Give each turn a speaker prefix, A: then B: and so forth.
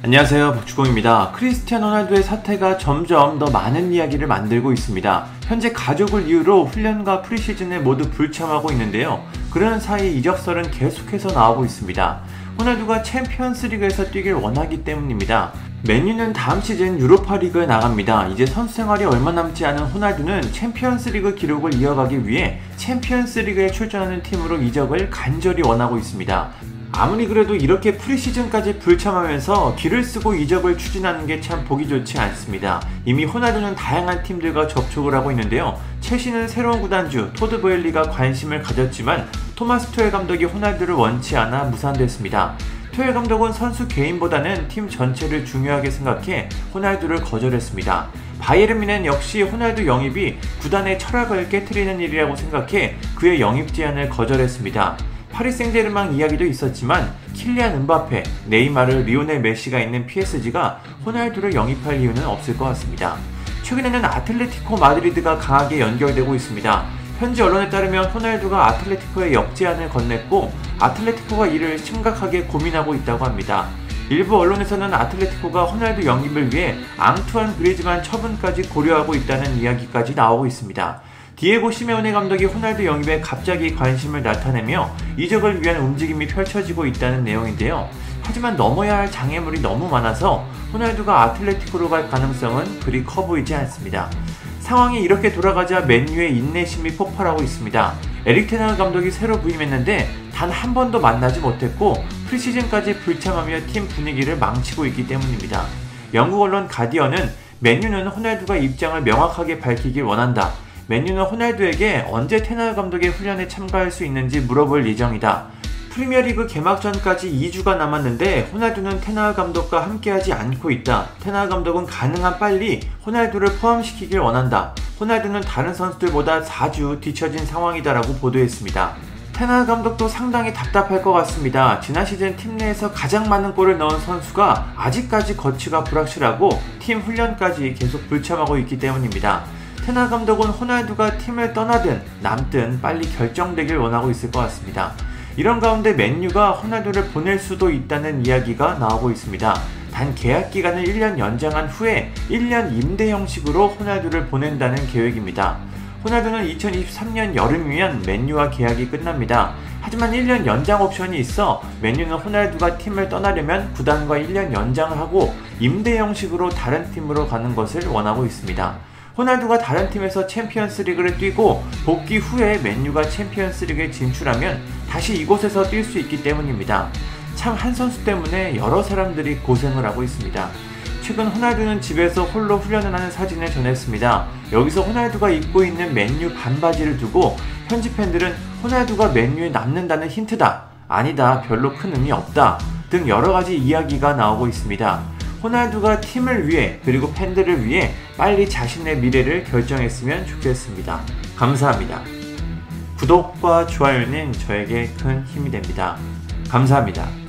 A: 안녕하세요 박주공입니다. 크리스티안 호날두의 사태가 점점 더 많은 이야기를 만들고 있습니다. 현재 가족을 이유로 훈련과 프리시즌에 모두 불참하고 있는데요. 그러는 사이 이적설은 계속해서 나오고 있습니다. 호날두가 챔피언스 리그에서 뛰길 원하기 때문입니다. 맨유는 다음 시즌 유로파 리그에 나갑니다. 이제 선수 생활이 얼마 남지 않은 호날두는 챔피언스 리그 기록을 이어가기 위해 챔피언스 리그에 출전하는 팀으로 이적을 간절히 원하고 있습니다. 아무리 그래도 이렇게 프리시즌까지 불참하면서 기를 쓰고 이적을 추진하는 게 참 보기 좋지 않습니다. 이미 호날두는 다양한 팀들과 접촉을 하고 있는데요. 최신은 새로운 구단주 토드 보엘리가 관심을 가졌지만 토마스 투헬 감독이 호날두를 원치 않아 무산됐습니다. 투헬 감독은 선수 개인보다는 팀 전체를 중요하게 생각해 호날두를 거절했습니다. 바이에른 미넨 역시 호날두 영입이 구단의 철학을 깨뜨리는 일이라고 생각해 그의 영입 제안을 거절했습니다. 파리 생제르맹 이야기도 있었지만 킬리안 은바페, 네이마르, 리오넬 메시가 있는 PSG가 호날두를 영입할 이유는 없을 것 같습니다. 최근에는 아틀레티코 마드리드가 강하게 연결되고 있습니다. 현지 언론에 따르면 호날두가 아틀레티코에 역제안을 건넸고 아틀레티코가 이를 심각하게 고민하고 있다고 합니다. 일부 언론에서는 아틀레티코가 호날두 영입을 위해 앙투안 그리즈만 처분까지 고려하고 있다는 이야기까지 나오고 있습니다. 디에고 시메오네 감독이 호날두 영입에 갑자기 관심을 나타내며 이적을 위한 움직임이 펼쳐지고 있다는 내용인데요. 하지만 넘어야 할 장애물이 너무 많아서 호날두가 아틀레티코로 갈 가능성은 그리 커 보이지 않습니다. 상황이 이렇게 돌아가자 맨유의 인내심이 폭발하고 있습니다. 에릭 테나 감독이 새로 부임했는데 단 한 번도 만나지 못했고 프리시즌까지 불참하며 팀 분위기를 망치고 있기 때문입니다. 영국 언론 가디언은 맨유는 호날두가 입장을 명확하게 밝히길 원한다. 맨유는 호날두에게 언제 테날 감독의 훈련에 참가할 수 있는지 물어볼 예정이다. 프리미어리그 개막전까지 2주가 남았는데 호날두는 테날 감독과 함께하지 않고 있다. 테날 감독은 가능한 빨리 호날두를 포함시키길 원한다. 호날두는 다른 선수들보다 4주 뒤처진 상황이다라고 보도했습니다. 테날 감독도 상당히 답답할 것 같습니다. 지난 시즌 팀 내에서 가장 많은 골을 넣은 선수가 아직까지 거치가 불확실하고 팀 훈련까지 계속 불참하고 있기 때문입니다. 텐하흐 감독은 호날두가 팀을 떠나든 남든 빨리 결정되길 원하고 있을 것 같습니다. 이런 가운데 맨유가 호날두를 보낼 수도 있다는 이야기가 나오고 있습니다. 단 계약 기간을 1년 연장한 후에 1년 임대 형식으로 호날두를 보낸다는 계획입니다. 호날두는 2023년 여름이면 맨유와 계약이 끝납니다. 하지만 1년 연장 옵션이 있어 맨유는 호날두가 팀을 떠나려면 구단과 1년 연장을 하고 임대 형식으로 다른 팀으로 가는 것을 원하고 있습니다. 호날두가 다른 팀에서 챔피언스 리그를 뛰고 복귀 후에 맨유가 챔피언스 리그에 진출하면 다시 이곳에서 뛸 수 있기 때문입니다. 참 한 선수 때문에 여러 사람들이 고생을 하고 있습니다. 최근 호날두는 집에서 홀로 훈련을 하는 사진을 전했습니다. 여기서 호날두가 입고 있는 맨유 반바지를 두고 현지 팬들은 호날두가 맨유에 남는다는 힌트다. 아니다. 별로 큰 의미 없다. 등 여러 가지 이야기가 나오고 있습니다. 호날두가 팀을 위해 그리고 팬들을 위해 빨리 자신의 미래를 결정했으면 좋겠습니다. 감사합니다. 구독과 좋아요는 저에게 큰 힘이 됩니다. 감사합니다.